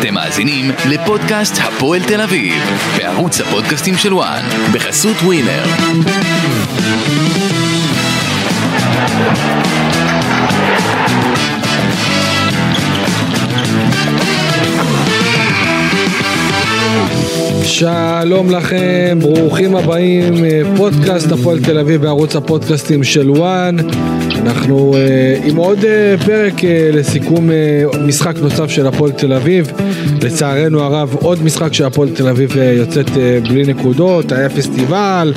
אתם מאזינים לפודקאסט הפועל תל אביב, בערוץ הפודקאסטים של וואן, בחסות ווינר. שלום לכם, ברוכים הבאים, פודקאסט הפועל תל אביב בערוץ הפודקאסטים של וואן. אנחנו uh, עם עוד uh, פרק לסיכום משחק נוסף של הפועל תל אביב. לצערנו הרב עוד משחק של הפועל תל אביב יוצאת בלי נקודות, היה פסטיבל,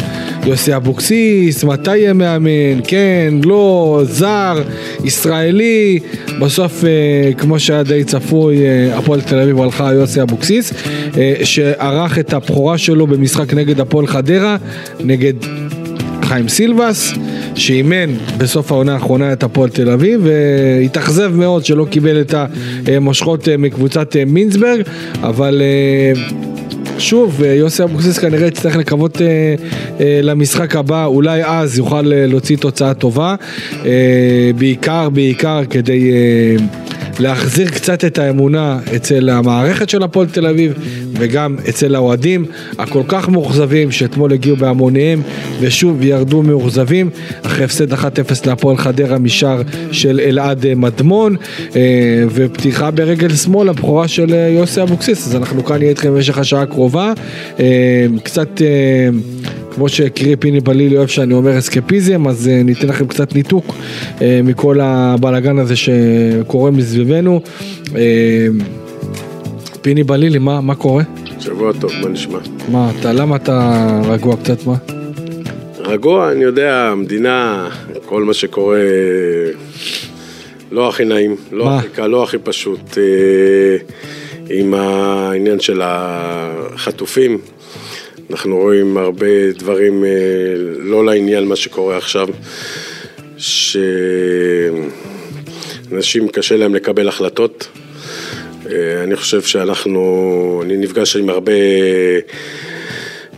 יוסי אבוקסיס, מתי יהיה מאמן, כן, לא, זר, ישראלי. בסוף uh, כמו שהיה די צפוי, uh, הפועל תל אביב הלכה יוסי אבוקסיס, uh, שערך את הבכורה שלו במשחק נגד הפועל חדרה, נגד חיים סילבס, שאימן בסוף העונה האחרונה את הפועל תל אביב, והתאכזב מאוד שלא קיבל את המושכות מקבוצת מינסברג, אבל שוב, יוסי אבוקסיס כנראה יצטרך לקוות למשחק הבא, אולי אז יוכל להוציא תוצאה טובה, בעיקר, בעיקר כדי... להחזיר קצת את האמונה אצל המערכת של הפועל תל אביב וגם אצל האוהדים הכל כך מאוכזבים שאתמול הגיעו בהמוניהם ושוב ירדו מאוכזבים אחרי הפסד 1-0 להפועל חדרה משער של אלעד מדמון ופתיחה ברגל שמאל הבכורה של יוסי אבוקסיס. אז אנחנו כאן נהיה איתכם במשך השעה הקרובה. קצת כמו שהקריא פיני בלילי אוהב שאני אומר אסקפיזם, אז uh, ניתן לכם קצת ניתוק uh, מכל הבלאגן הזה שקורה מסביבנו. Uh, פיני בלילי, מה, מה קורה? שבוע טוב, מה נשמע? מה, אתה, למה אתה רגוע קצת, מה? רגוע, אני יודע, המדינה, כל מה שקורה לא הכי נעים, לא מה? הכי קל, לא הכי פשוט. עם העניין של החטופים, אנחנו רואים הרבה דברים לא לעניין מה שקורה עכשיו, שאנשים קשה להם לקבל החלטות. אני חושב שאנחנו, אני נפגש עם הרבה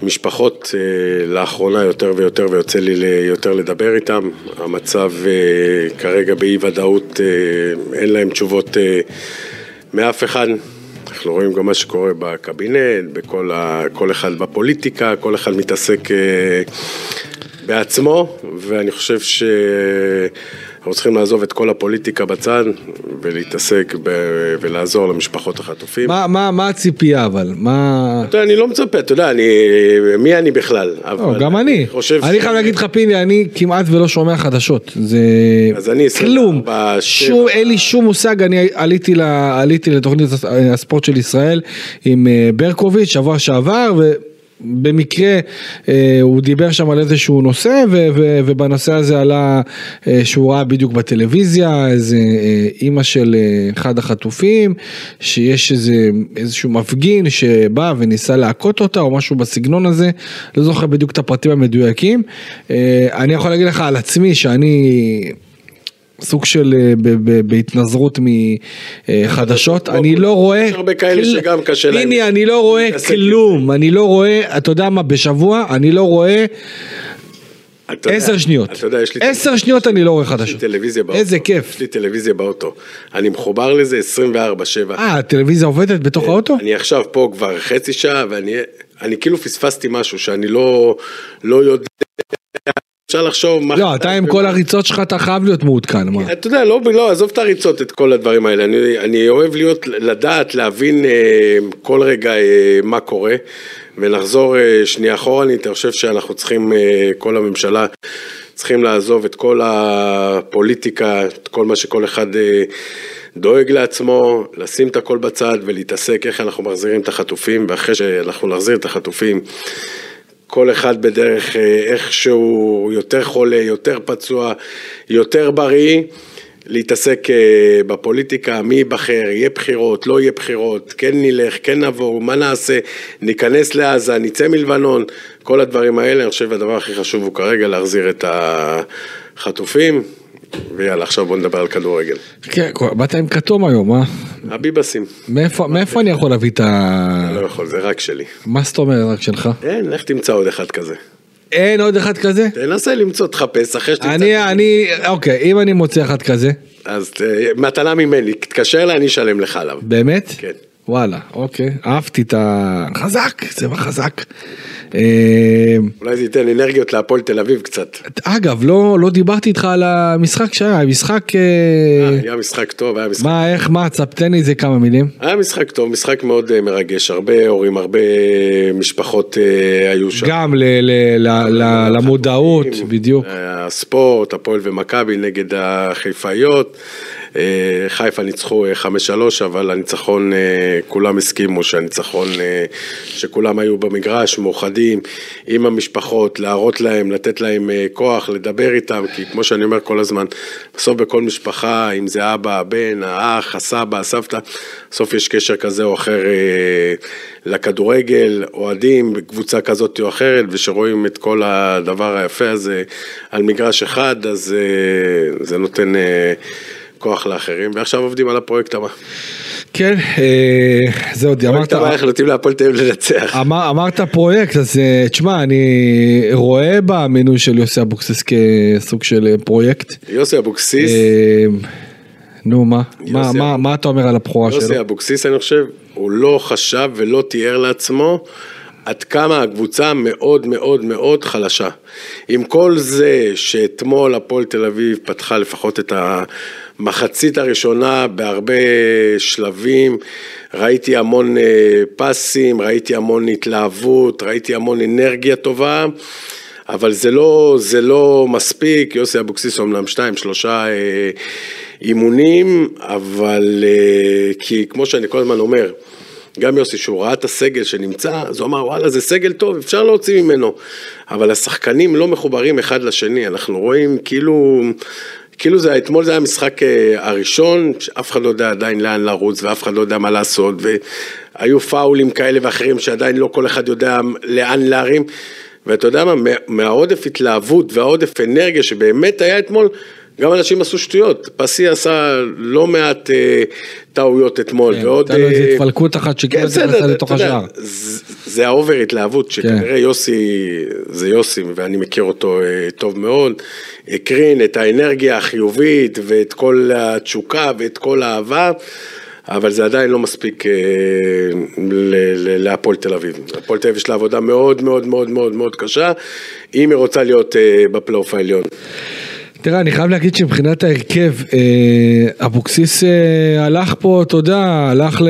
משפחות לאחרונה יותר ויותר ויוצא לי יותר לדבר איתם. המצב כרגע באי ודאות, אין להם תשובות מאף אחד. אנחנו רואים גם מה שקורה בקבינט, בכל ה... כל אחד בפוליטיקה, כל אחד מתעסק בעצמו, ואני חושב שאנחנו צריכים לעזוב את כל הפוליטיקה בצד ולהתעסק ב... ולעזור למשפחות החטופים. מה, מה, מה הציפייה אבל? מה... אתה יודע, אני לא מצפה, אתה יודע, אני... מי אני בכלל? לא, גם אני. חושב אני חייב להגיד לך פיני, אני כמעט ולא שומע חדשות. זה... אז אני כלום. 24, שום, אין לי שום מושג, אני עליתי, ל... עליתי לתוכנית הספורט של ישראל עם אה, ברקוביץ' שבוע שעבר, ו... במקרה אה, הוא דיבר שם על איזשהו נושא ובנושא הזה עלה אה, שהוא ראה בדיוק בטלוויזיה איזה אה, אימא של אחד החטופים שיש איזה איזשהו מפגין שבא וניסה להכות אותה או משהו בסגנון הזה לא זוכר בדיוק את הפרטים המדויקים. אני יכול להגיד לך על עצמי שאני סוג של אה, בהתנזרות מחדשות, אני לא רואה, יש הרבה כאלה שגם קשה להם הנה אני לא רואה כלום, אני לא רואה, אתה יודע מה, בשבוע אני לא רואה עשר שניות. עשר שניות אני לא רואה חדשות. איזה כיף, יש לי טלוויזיה באוטו. אני מחובר לזה 24/7. אה הטלוויזיה עובדת בתוך האוטו? אני עכשיו פה כבר חצי שעה ואני אני כאילו פספסתי משהו שאני לא לא יודע. אפשר לחשוב מה... לא, אתה עם כל הריצות שלך אתה חייב להיות מעודכן, מה? אתה יודע, לא, לא, עזוב את הריצות, את כל הדברים האלה. אני, אני אוהב להיות, לדעת, להבין אה, כל רגע אה, מה קורה, ונחזור אה, שנייה אחורנית. אני חושב שאנחנו צריכים, אה, כל הממשלה, צריכים לעזוב את כל הפוליטיקה, את כל מה שכל אחד אה, דואג לעצמו, לשים את הכל בצד ולהתעסק איך אנחנו מחזירים את החטופים, ואחרי שאנחנו נחזיר את החטופים, כל אחד בדרך אה, איכשהו יותר חולה, יותר פצוע, יותר בריא, להתעסק אה, בפוליטיקה, מי ייבחר, יהיה בחירות, לא יהיה בחירות, כן נלך, כן נבוא, מה נעשה, ניכנס לעזה, נצא מלבנון, כל הדברים האלה, אני חושב שהדבר הכי חשוב הוא כרגע להחזיר את החטופים, ויאללה, עכשיו בוא נדבר על כדורגל. כן, באת עם כתום היום, אה? הביבסים, מאיפה אני יכול להביא את ה... לא יכול, זה רק שלי. מה זאת אומרת רק שלך? אין, לך תמצא עוד אחד כזה. אין עוד אחד כזה? תנסה למצוא, תחפש, אחרי שתמצא. אני, אני, אוקיי, אם אני מוצא אחד כזה, אז אה, מתנה ממני, תתקשר אליי, אני אשלם לך עליו. באמת? כן. וואלה, אוקיי, אהבתי את ה... חזק, צבע חזק. אה, אולי זה ייתן אנרגיות להפועל תל אביב קצת. אגב, לא, לא דיברתי איתך על המשחק שהיה, משחק... אה, היה משחק טוב, היה משחק... מה, איך, מה, תספתן לי איזה כמה מילים. היה משחק טוב, משחק מאוד אה, מרגש, הרבה הורים, הרבה משפחות אה, היו שם. גם ל, ל, ל, ל, למודעות, בדיוק. הספורט, הפועל ומכבי נגד החיפאיות. אה, חיפה ניצחו 5-3, אבל הניצחון, אה, כולם הסכימו שהניצחון, אה, שכולם היו במגרש, מאוחדים עם המשפחות, להראות להם, לתת להם כוח, לדבר איתם, כי כמו שאני אומר כל הזמן, בסוף בכל משפחה, אם זה אבא, הבן, האח, הסבא, הסבתא, בסוף יש קשר כזה או אחר לכדורגל, אוהדים בקבוצה כזאת או אחרת, ושרואים את כל הדבר היפה הזה על מגרש אחד, אז זה נותן... כוח לאחרים, ועכשיו עובדים על הפרויקט הבא. כן, אה, זה עוד אמרת... איך נותנים להפועל תל אביב לנצח. אמר, אמרת פרויקט, אז אה, תשמע, אני רואה במינוי של יוסי אבוקסיס כסוג של אה, פרויקט. יוסי אבוקסיס. נו, מה? מה, מה, מה אתה אומר על הבכורה שלו? יוסי אבוקסיס, אני חושב, הוא לא חשב ולא תיאר לעצמו עד כמה הקבוצה מאוד מאוד מאוד חלשה. עם כל זה שאתמול הפועל תל אביב פתחה לפחות את המחצית הראשונה בהרבה שלבים, ראיתי המון אה, פסים, ראיתי המון התלהבות, ראיתי המון אנרגיה טובה. אבל זה לא, זה לא מספיק, יוסי אבוקסיס אומנם שתיים, שלושה אה, אימונים, אבל אה, כי כמו שאני כל הזמן אומר, גם יוסי, שהוא ראה את הסגל שנמצא, אז הוא אמר, וואלה, זה סגל טוב, אפשר להוציא ממנו. אבל השחקנים לא מחוברים אחד לשני, אנחנו רואים כאילו... כאילו זה, אתמול זה היה המשחק אה, הראשון, שאף אחד לא יודע עדיין לאן לרוץ ואף אחד לא יודע מה לעשות והיו פאולים כאלה ואחרים שעדיין לא כל אחד יודע לאן להרים ואתה יודע מה, מהעודף התלהבות והעודף אנרגיה שבאמת היה אתמול, גם אנשים עשו שטויות, פסי עשה לא מעט אה, טעויות אתמול, כן, ועוד... הייתה לו איזה אה, התפלקות אחת שכאילו כן, נכנסה לתוך השער. זה ה over התלהבות, שכנראה כן. יוסי, זה יוסי, ואני מכיר אותו אה, טוב מאוד, הקרין את האנרגיה החיובית, ואת כל התשוקה, ואת כל האהבה. אבל זה עדיין לא מספיק אה, להפועל תל אביב. הפועל תל אביב יש לה עבודה מאוד מאוד מאוד מאוד מאוד קשה, אם היא רוצה להיות אה, בפלייאוף העליון. תראה, אני חייב להגיד שמבחינת ההרכב, אה, אבוקסיס אה, הלך פה, יודע, הלך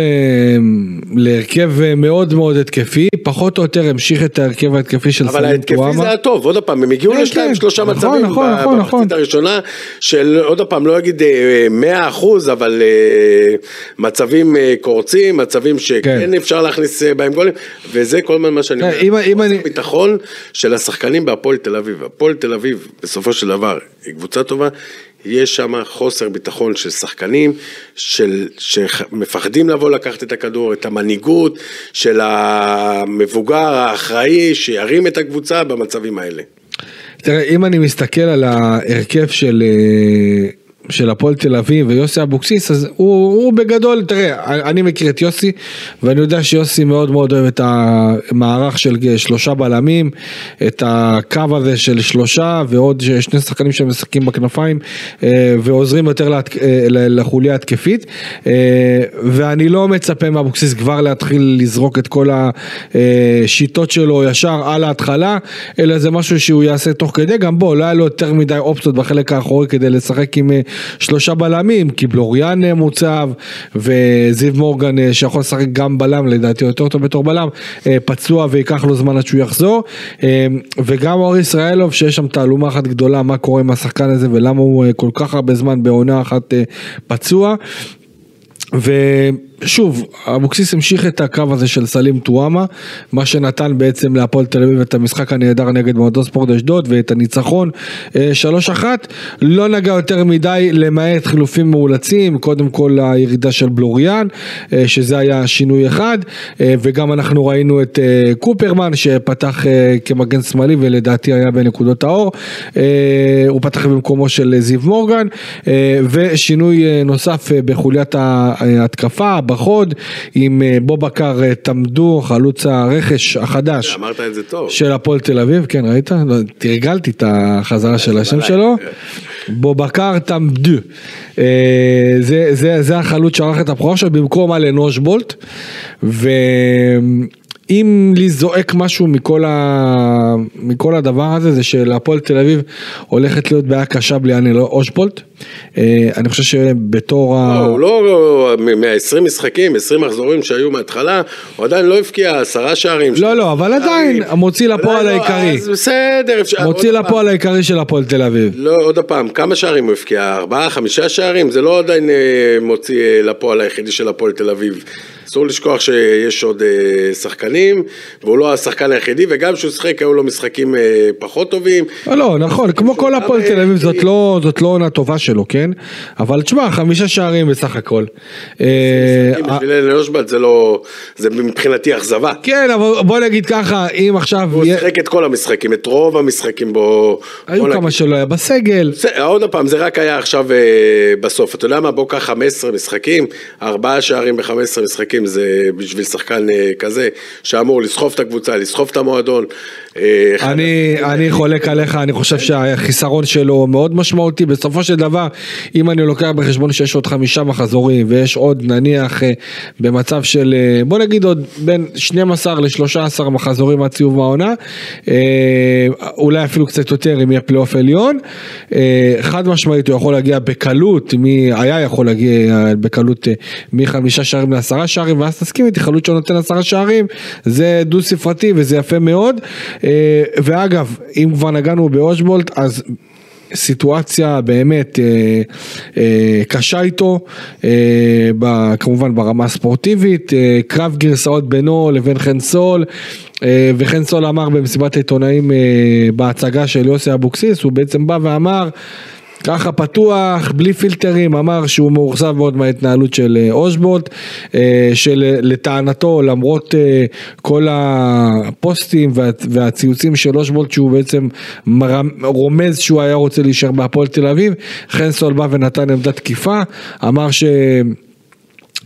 להרכב אה, מאוד מאוד התקפי, פחות או יותר המשיך את ההרכב ההתקפי של טואמה. אבל ההתקפי זה היה טוב, עוד פעם, הם הגיעו כן, לשתיים, כן. שלושה נכון, מצבים נכון, נכון, במחצית נכון. הראשונה, של עוד פעם, לא אגיד מאה אחוז, אבל מצבים קורצים, מצבים שכן כן. אפשר להכניס בהם גולים, וזה כל הזמן מה שאני אומר. אני... ביטחון של השחקנים בהפועל תל אביב. הפועל תל אביב, בסופו של דבר, קבוצה טובה, יש שם חוסר ביטחון של שחקנים, של, שמפחדים לבוא לקחת את הכדור, את המנהיגות של המבוגר האחראי שירים את הקבוצה במצבים האלה. תראה, אם אני מסתכל על ההרכב של... של הפועל תל אביב ויוסי אבוקסיס, אז הוא, הוא בגדול, תראה, אני מכיר את יוסי, ואני יודע שיוסי מאוד מאוד אוהב את המערך של שלושה בלמים, את הקו הזה של שלושה, ועוד שני שחקנים שמשחקים בכנפיים, אה, ועוזרים יותר לה, אה, לחוליה התקפית, אה, ואני לא מצפה מאבוקסיס כבר להתחיל לזרוק את כל השיטות שלו ישר על ההתחלה, אלא זה משהו שהוא יעשה תוך כדי, גם בו, לא היה לו יותר מדי אופציות בחלק האחורי כדי לשחק עם שלושה בלמים, כי בלוריאן אה, מוצב וזיו מורגן אה, שיכול לשחק גם בלם, לדעתי יותר טוב בתור בלם, אה, פצוע וייקח לו זמן עד שהוא יחזור, וגם אור ישראלוב שיש שם תעלומה אחת גדולה מה קורה עם השחקן הזה ולמה הוא כל כך הרבה זמן בעונה אחת פצוע. ו... שוב, אבוקסיס המשיך את הקו הזה של סלים טואמה, מה שנתן בעצם להפועל תל אביב את המשחק הנהדר נגד מועדון ספורט אשדוד ואת הניצחון 3-1, אה, לא נגע יותר מדי למעט חילופים מאולצים, קודם כל הירידה של בלוריאן, אה, שזה היה שינוי אחד, אה, וגם אנחנו ראינו את קופרמן שפתח כמגן שמאלי ולדעתי היה בנקודות האור, הוא פתח במקומו של זיו מורגן, ושינוי נוסף בחוליית ההתקפה. בחוד עם אה, בובקר אה, תמדו, חלוץ הרכש החדש. אמרת את זה טוב. של הפועל תל אביב, כן ראית? לא, תרגלתי את החזרה של השם שלו. בובקר תמדו. אה, זה, החלוץ שערך את הבכורה שלו במקום אלן אושבולט. ואם לי זועק משהו מכל, ה... מכל הדבר הזה זה שלהפועל תל אביב הולכת להיות בעיה קשה בלי אלן אושבולט. אה, אני חושב שבתור ה... לא, הוא לא, מה-20 משחקים, 20 מחזורים שהיו מההתחלה, הוא עדיין לא הבקיע עשרה שערים. לא, לא, אבל עדיין, המוציא לפועל לא, העיקרי. אז בסדר, אפשר... מוציא. לפועל העיקרי של הפועל תל אביב. לא, עוד פעם, כמה שערים הוא הבקיע? ארבעה, חמישה שערים? זה לא עדיין אה, מוציא אה, לפועל היחידי של הפועל תל אביב. אסור לשכוח שיש עוד אה, שחקנים, והוא לא השחקן היחידי, וגם כשהוא שיחק היו לו משחקים אה, פחות טובים. לא, לא, נכון, כמו כל הפועל תל אביב זאת לא זאת לא עונה טובה שלו, כן? אבל תשמע, חמישה שערים בסך הכל. אה, בשביל אלה אושבלט זה לא, זה מבחינתי אכזבה. כן, אבל בוא נגיד ככה, אם עכשיו... הוא שיחק את כל המשחקים, את רוב המשחקים בו. היו כמה. שלא היה בסגל. עוד פעם, זה רק היה עכשיו אה, בסוף. אתה יודע מה, בוא קח 15 משחקים, ארבעה שערים ב-15 משחקים זה בשביל שחקן אה, כזה, שאמור לסחוב את הקבוצה, לסחוב את המועדון. אה, אני, אני חולק עליך, אני חושב שהחיסרון שלו מאוד משמעותי. בסופו של דבר, אם אני לוקח בחשבון שיש עוד חמישה מחזורים ויש עוד נניח אה, במצב של, בוא נגיד עוד בין 12 ל-13 מחזורים עד סיום העונה, אולי אפילו קצת יותר אם יהיה פלייאוף עליון. חד משמעית הוא יכול להגיע בקלות, מ, היה יכול להגיע בקלות מחמישה שערים לעשרה שערים, ואז תסכים איתי, חלוץ שנותן עשרה שערים, זה דו ספרתי וזה יפה מאוד. אה, ואגב, אם כבר נגענו באושבולט, אז סיטואציה באמת אה, אה, קשה איתו, אה, ב, כמובן ברמה הספורטיבית, אה, קרב גרסאות בינו לבין חן סול, אה, וחן סול אמר במסיבת העיתונאים אה, בהצגה של יוסי אבוקסיס, הוא בעצם בא ואמר ככה פתוח, בלי פילטרים, אמר שהוא מאוכזב מאוד מההתנהלות של אה, אושבולט, אה, שלטענתו למרות אה, כל הפוסטים וה- והציוצים של אושבולט שהוא בעצם רומז שהוא היה רוצה להישאר בהפועל תל אביב, חן סול בא ונתן עמדת תקיפה, אמר ש...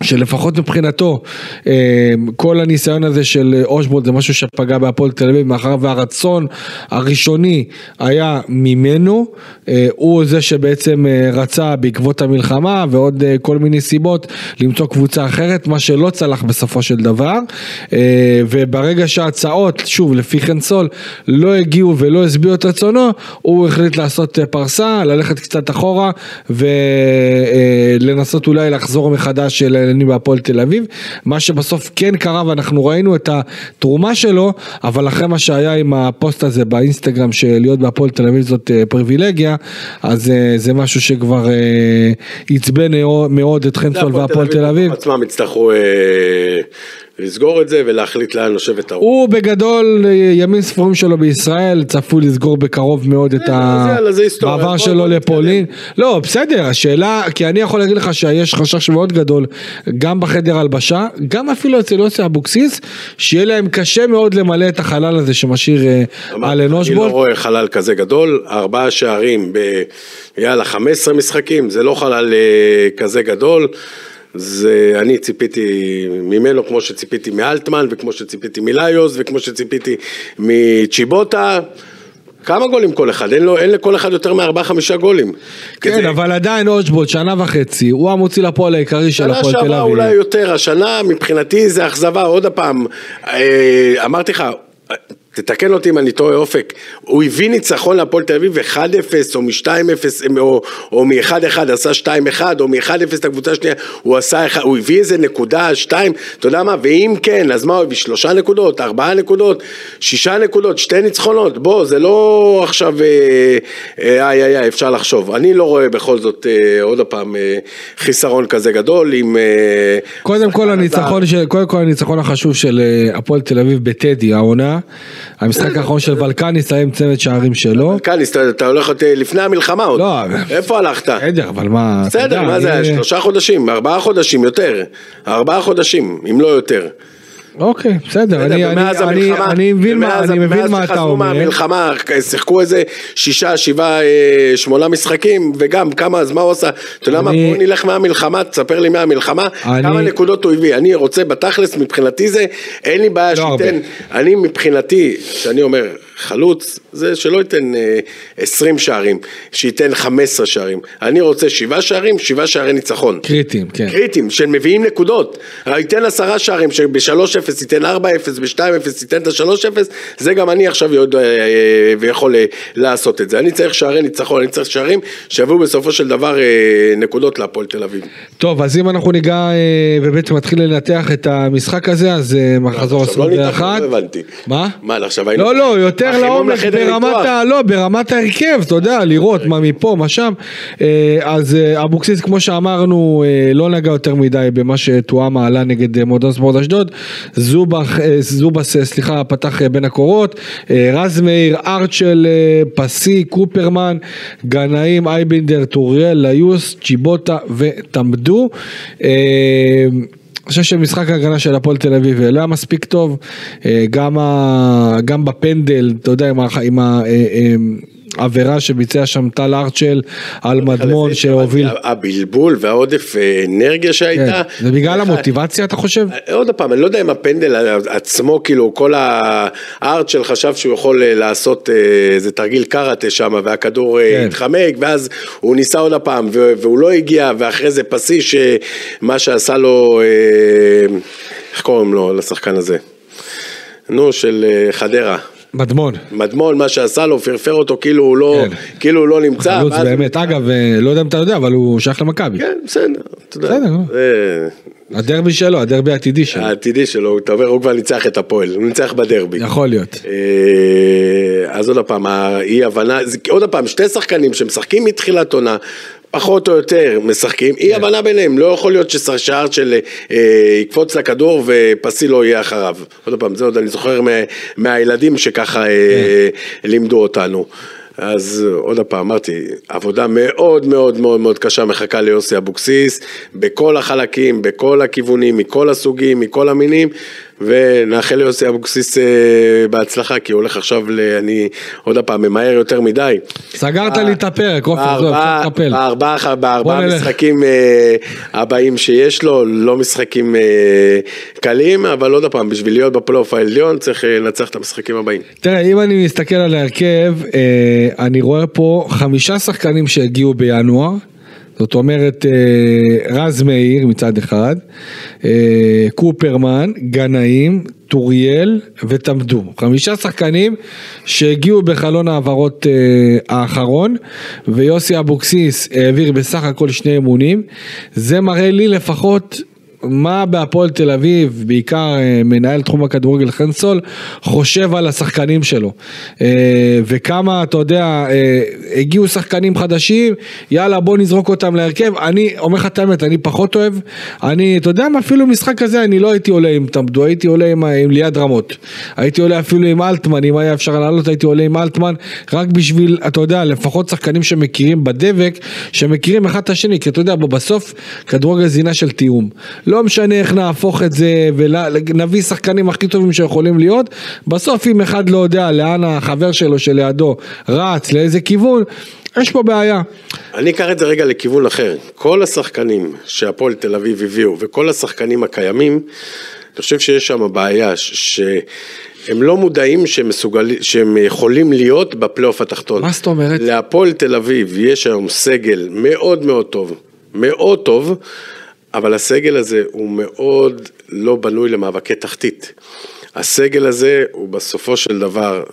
שלפחות מבחינתו אה, כל הניסיון הזה של אושבולט זה משהו שפגע בהפועל תל אביב מאחר והרצון הראשוני היה ממנו, אה, הוא זה שבעצם אה, רצה בעקבות המלחמה ועוד אה, כל מיני סיבות למצוא קבוצה אחרת, מה שלא צלח בסופו של דבר. אה, וברגע שההצעות, שוב לפי חן סול, לא הגיעו ולא השביעו את רצונו, הוא החליט לעשות אה, פרסה, ללכת קצת אחורה ולנסות אולי לחזור מחדש לעניינים בהפועל תל אביב, מה שבסוף כן קרה ואנחנו ראינו את התרומה שלו, אבל אחרי מה שהיה עם הפוסט הזה באינסטגרם שלהיות בהפועל תל אביב זאת אה, פריבילגיה, אז אה, זה משהו שכבר אה, עצבן מאוד את חן סול והפועל תל אביב. עצמם יצטרכו לסגור את זה ולהחליט לאן נושבת הרוח. הוא בגדול אה, ימים ספורים שלו בישראל, צפוי לסגור בקרוב מאוד את. המעבר בוא- שלו לפולין. לא, בסדר, השאלה, כי אני יכול להגיד לך שיש חשש מאוד גדול, גם בחדר הלבשה, גם אפילו אצל יוסי אבוקסיס, שיהיה להם קשה מאוד למלא את החלל הזה שמשאיר אה, אמרתי, אלן אני לא. רואה חלל כזה גדול, ארבעה שערים ב... יאללה, 15 משחקים, זה לא חלל אה, כזה גדול. זה, אני ציפיתי ממנו כמו שציפיתי מאלטמן וכמו שציפיתי מליוס וכמו שציפיתי מצ'יבוטה. כמה גולים כל אחד? אין, לו, אין לכל אחד יותר מארבעה חמישה גולים. כן, כזה- אבל עדיין אושבולט, שנה וחצי, הוא המוציא לפועל העיקרי של שנה הפועל תל שעברה אביב. אולי יותר, השנה מבחינתי זה אכזבה, עוד פעם, אה, אמרתי לך, תתקן אותי אם אני טועה אופק, הוא הביא ניצחון להפועל תל אביב 1-0 או מ-2-0 או, או מ-1-1 עשה 2-1 או מ-1-0 את הקבוצה השנייה, הוא עשה, הוא הביא איזה נקודה, שתיים, אתה יודע מה, ואם כן, אז מה הוא הביא? שלושה נקודות, ארבעה נקודות, שישה נקודות, שתי ניצחונות, בוא, זה לא עכשיו אה, אה, איי איי איי, אפשר לחשוב, אני לא רואה בכל זאת אה, עוד פעם אה, חיסרון כזה גדול עם... אה, קודם כל הניצחון של, קודם כל הניצחון החשוב של אה, הפועל תל אביב בטדי העונה, המשחק האחרון של ולקני סיים צמד שערים שלו. קליס, אתה, הולך לפני המלחמה עוד. לא. איפה הלכת? בסדר, אבל מה, בסדר, מה זה, היה? שלושה חודשים, ארבעה חודשים, יותר. ארבעה חודשים, אם לא יותר. אוקיי, בסדר, אני, מבין מה, אני מבין מאז מה אתה שחזרו אומר. מהמלחמה, שיחקו איזה שישה, שבעה, אה, שמונה משחקים, וגם כמה, אז מה הוא עשה? אתה יודע מה, בוא נלך מהמלחמה, תספר לי מהמלחמה, כמה נקודות הוא הביא. אני רוצה, בתכלס, מבחינתי זה, אין לי בעיה לא שייתן, אני מבחינתי, שאני אומר, חלוץ, זה שלא ייתן אה, 20 שערים, שייתן 15 שערים. אני רוצה 7 שערים, 7 שערי ניצחון. קריטיים, כן. קריטיים, שמביאים נקודות. ייתן עשרה שערים, שב-3-0 ייתן 4-0, ב-2-0 ייתן את ה-3-0, זה גם אני עכשיו יודע אה, ויכול אה, לעשות את זה. אני צריך שערי ניצחון, אני צריך שערים שיביאו בסופו של דבר אה, נקודות להפועל תל אביב. טוב, אז אם אנחנו ניגע אה, ובעצם נתחיל לנתח את המשחק הזה, אז אה, מחזור עכשיו לא ניתחנו, 21. לא הבנתי. מה? מה, עכשיו היינו... לא, לא, יותר החימום לעומק ברמת. ה, לא, ברמת ההרכב, אתה יודע, לראות מה מפה, מה שם. אה, אז אה, אבוקסיס, כמו שאמרנו, אה, לא נגע יותר מדי במה שתואם מעלה נגד מועדון ספורט אשדוד. זובס, סליחה, פתח בין הקורות. רז מאיר, ארצ'ל, פסי, קופרמן, גנאים, אייבינדר, טוריאל, ליוס, צ'יבוטה וטמדו. אה, חושב שמשחק ההגנה של הפועל תל אביב לא היה מספיק טוב, אה, גם, ה, גם בפנדל, אתה יודע, עם, ה, עם ה, אה, אה, העבירה שביצע שם טל ארצ'ל על מדמון שהוביל. הבלבול והעודף אה, אנרגיה כן. שהייתה. זה בגלל המוטיבציה אתה חושב? עוד פעם, אני לא יודע אם הפנדל עצמו, כאילו, כל הארצ'ל חשב שהוא יכול אה, לעשות אה, איזה תרגיל קראטה שם, והכדור אה, כן. התחמק, ואז הוא ניסה עוד הפעם, ו- והוא לא הגיע, ואחרי זה פסי, שמה שעשה לו, אה, איך קוראים לו, לשחקן הזה? נו, של אה, חדרה. מדמון. מדמון, מה שעשה לו, פרפר אותו כאילו הוא לא, כן. כאילו הוא לא נמצא. חלוץ ואז- באמת, אגב, אה, לא יודע אם אתה יודע, אבל הוא שייך למכבי. כן, בסדר, אתה יודע. בסדר. זה הדרבי שלו, הדרבי העתידי שלו. העתידי שלו, אתה אומר, הוא כבר ניצח את הפועל, הוא ניצח בדרבי. יכול להיות. אה, אז עוד פעם, האי הבנה, עוד פעם, שתי שחקנים שמשחקים מתחילת עונה, פחות או יותר משחקים, כן. אי הבנה ביניהם, לא יכול להיות ששער של אה, יקפוץ לכדור ופסי לא יהיה אחריו. עוד פעם, זה עוד אני זוכר מה- מהילדים שככה אה, כן. לימדו אותנו. אז עוד פעם, אמרתי, עבודה מאוד מאוד מאוד מאוד קשה מחכה ליוסי אבוקסיס, בכל החלקים, בכל הכיוונים, מכל הסוגים, מכל המינים, ונאחל ליוסי אבוקסיס אה, בהצלחה, כי הוא הולך עכשיו. אני עוד פעם ממהר יותר מדי. סגרת לי את הפרק, עופר, זהו, אפשר לטפל. בארבעה בארבעה נלך. משחקים אה, הבאים שיש לו, לא משחקים אה, קלים, אבל עוד פעם, בשביל להיות בפלייאוף העליון צריך לנצח את המשחקים הבאים. תראה, אם אני מסתכל על ההרכב, אני רואה פה חמישה שחקנים שהגיעו בינואר. זאת אומרת, אה, רז מאיר מצד אחד, אה, קופרמן, גנאים, טוריאל וטמדו. חמישה שחקנים שהגיעו בחלון ההעברות אה, האחרון, ויוסי אבוקסיס העביר בסך הכל שני אימונים. זה מראה לי לפחות מה בהפועל תל אביב, בעיקר אה, מנהל תחום הכדורגל חן סול, חושב על השחקנים שלו. אה, וכמה, אתה יודע, אה, הגיעו שחקנים חדשים, יאללה בוא נזרוק אותם להרכב. אני אומר לך את האמת, אני פחות אוהב. אני, אתה יודע מה, אפילו משחק כזה אני לא הייתי עולה עם טמדו, הייתי עולה עם, עם ליעד רמות. הייתי עולה אפילו עם אלטמן, אם היה אפשר לעלות הייתי עולה עם אלטמן, רק בשביל, אתה יודע, לפחות שחקנים שמכירים בדבק, שמכירים אחד את השני, כי אתה יודע, בסוף כדורגל עניין של תיאום. לא משנה איך נהפוך את זה ונביא שחקנים הכי טובים שיכולים להיות, בסוף אם אחד לא יודע לאן החבר שלו שלידו רץ, לאיזה כיוון, יש פה בעיה. אני אקח את זה רגע לכיוון אחר. כל השחקנים שהפועל תל אביב הביאו וכל השחקנים הקיימים, אני חושב שיש שם בעיה שהם לא מודעים שהם, מסוגל, שהם יכולים להיות בפלייאוף התחתון. מה זאת אומרת? להפועל תל אביב יש היום סגל מאוד מאוד טוב, מאוד טוב, אבל הסגל הזה הוא מאוד לא בנוי למאבקי תחתית. הסגל הזה הוא בסופו של דבר,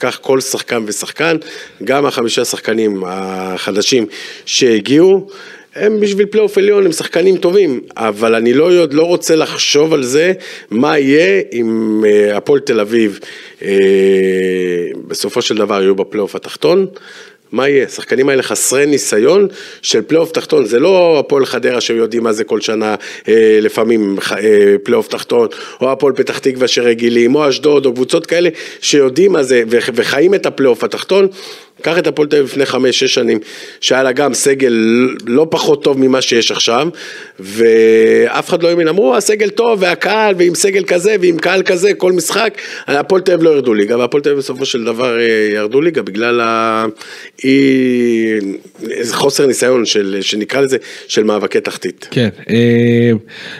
כך כל שחקן ושחקן, גם החמישה שחקנים החדשים שהגיעו, הם בשביל פלייאוף עליון, הם שחקנים טובים, אבל אני לא, לא רוצה לחשוב על זה, מה יהיה אם אה, הפועל תל אביב אה, בסופו של דבר יהיו בפלייאוף התחתון. מה יהיה? השחקנים האלה חסרי ניסיון של פלייאוף תחתון, זה לא הפועל חדרה שיודעים מה זה כל שנה אה, לפעמים אה, פלייאוף תחתון, או הפועל פתח תקווה שרגילים, או אשדוד, או קבוצות כאלה שיודעים מה זה וחיים את הפלייאוף התחתון. קח את הפועל תל אביב לפני חמש-שש שנים, שהיה לה גם סגל לא פחות טוב ממה שיש עכשיו, ואף אחד לא האמין, אמרו הסגל טוב והקהל, ועם סגל כזה ועם קהל כזה, כל משחק, הפועל תל אביב לא ירדו ליגה, והפועל תל אביב בסופו של דבר אה, ירדו ליגה בגלל ה... אי... חוסר ניסיון של, שנקרא לזה, של מאבקי תחתית. כן, אה,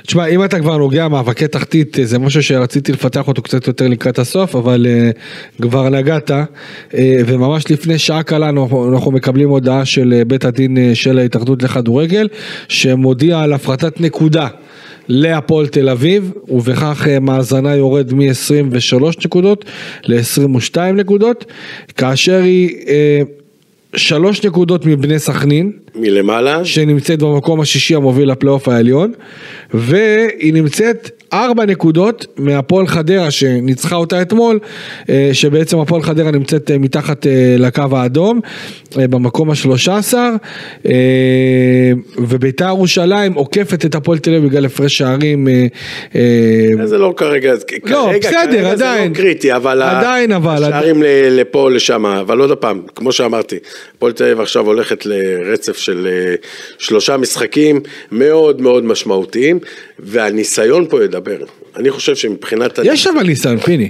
תשמע, אם אתה כבר נוגע מאבקי תחתית, אה, זה משהו שרציתי לפתח אותו קצת יותר לקראת הסוף, אבל כבר נגעת, וממש לפני שעה קלה אנחנו, אנחנו מקבלים הודעה של בית הדין של ההתאחדות לכדורגל, שמודיע על הפחתת נקודה. להפועל תל אביב, ובכך מאזנה יורד מ-23 נקודות ל-22 נקודות, כאשר היא שלוש נקודות מבני סכנין. מלמעלה. שנמצאת במקום השישי המוביל לפלייאוף העליון. והיא נמצאת ארבע נקודות מהפועל חדרה שניצחה אותה אתמול, אה, שבעצם הפועל חדרה נמצאת אה, מתחת אה, לקו האדום, במקום השלושה עשר, וביתר ירושלים עוקפת את הפועל תל אביב בגלל הפרש שערים. זה לא כרגע, לא, כרגע, בסדר, כרגע עדיין, זה לא קריטי, אבל עדיין, אבל, השערים לפה או לשם, אבל עוד פעם, כמו שאמרתי, הפועל תל אביב עכשיו הולכת לרצף של שלושה משחקים מאוד מאוד משמעותיים, והניסיון פה ידבר. אני חושב שמבחינת... יש אבל ניסיון, פיני.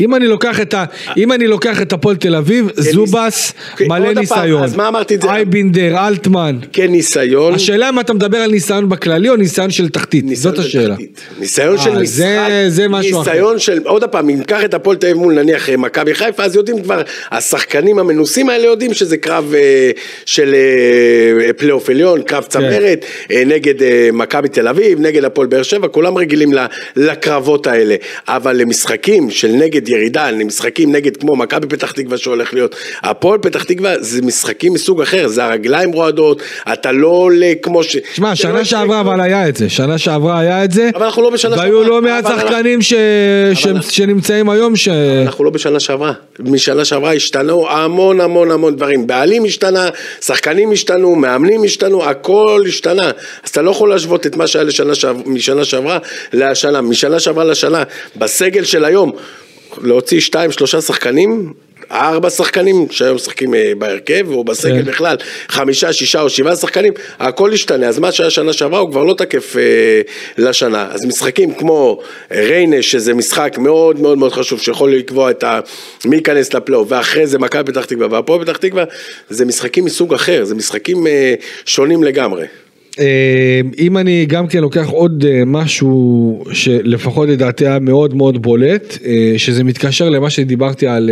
אם אני לוקח את ה... אם אני לוקח את הפועל תל אביב, זובס, מלא ניסיון. אז מה אמרתי את זה? איינבינדר, אלטמן. כן, ניסיון. השאלה אם אתה מדבר על ניסיון בכללי או ניסיון של תחתית, זאת השאלה. ניסיון של אה, משחק. זה משהו אחר. ניסיון של, עוד פעם, אם ניקח את הפועל תל אביב מול נניח מכבי חיפה, אז יודעים כבר, השחקנים המנוסים האלה יודעים שזה קרב אה, של אה, פלייאוף עליון, קרב כן. צמרת, נגד מכבי תל אביב, נגד הפועל באר שבע, כולם רגילים לקרבות האלה. אבל למשחקים של נגד ירידה למשחקים נגד כמו מכבי פתח תקווה שהולך להיות, הפועל פתח תקווה זה משחקים מסוג אחר, זה הרגליים רועדות, אתה לא עולה כמו ש... שמע, שנה לא שעברה אבל היה את זה, שנה שעברה היה את זה, אבל אנחנו לא בשנה שעברה, והיו לא מעט שחקנים ש... ש... שנמצאים היום ש... אנחנו לא בשנה שעברה, משנה שעברה השתנו המון המון המון דברים, בעלים השתנה, שחקנים השתנו, מאמנים השתנו, הכל השתנה, אז אתה לא יכול להשוות את מה שהיה לשנה שעברה, משנה שעברה לשנה, משנה שעברה לשנה, בסגל של היום להוציא שתיים שלושה שחקנים ארבע שחקנים שהיום משחקים אה, בהרכב או בסגל כן. בכלל, חמישה, שישה או שבעה שחקנים, הכל ישתנה, אז מה שהיה שנה שעברה הוא כבר לא תקף אה, לשנה. אז משחקים כמו ריינה, שזה משחק מאוד מאוד מאוד חשוב, שיכול לקבוע את ה... מי ייכנס לפלייאוף, ואחרי זה מכבי פתח תקווה והפועל פתח תקווה, זה משחקים מסוג אחר, זה משחקים אה, שונים לגמרי. אה, אם אני גם כן לוקח עוד אה, משהו שלפחות לדעתי היה מאוד מאוד בולט, אה, שזה מתקשר למה שדיברתי על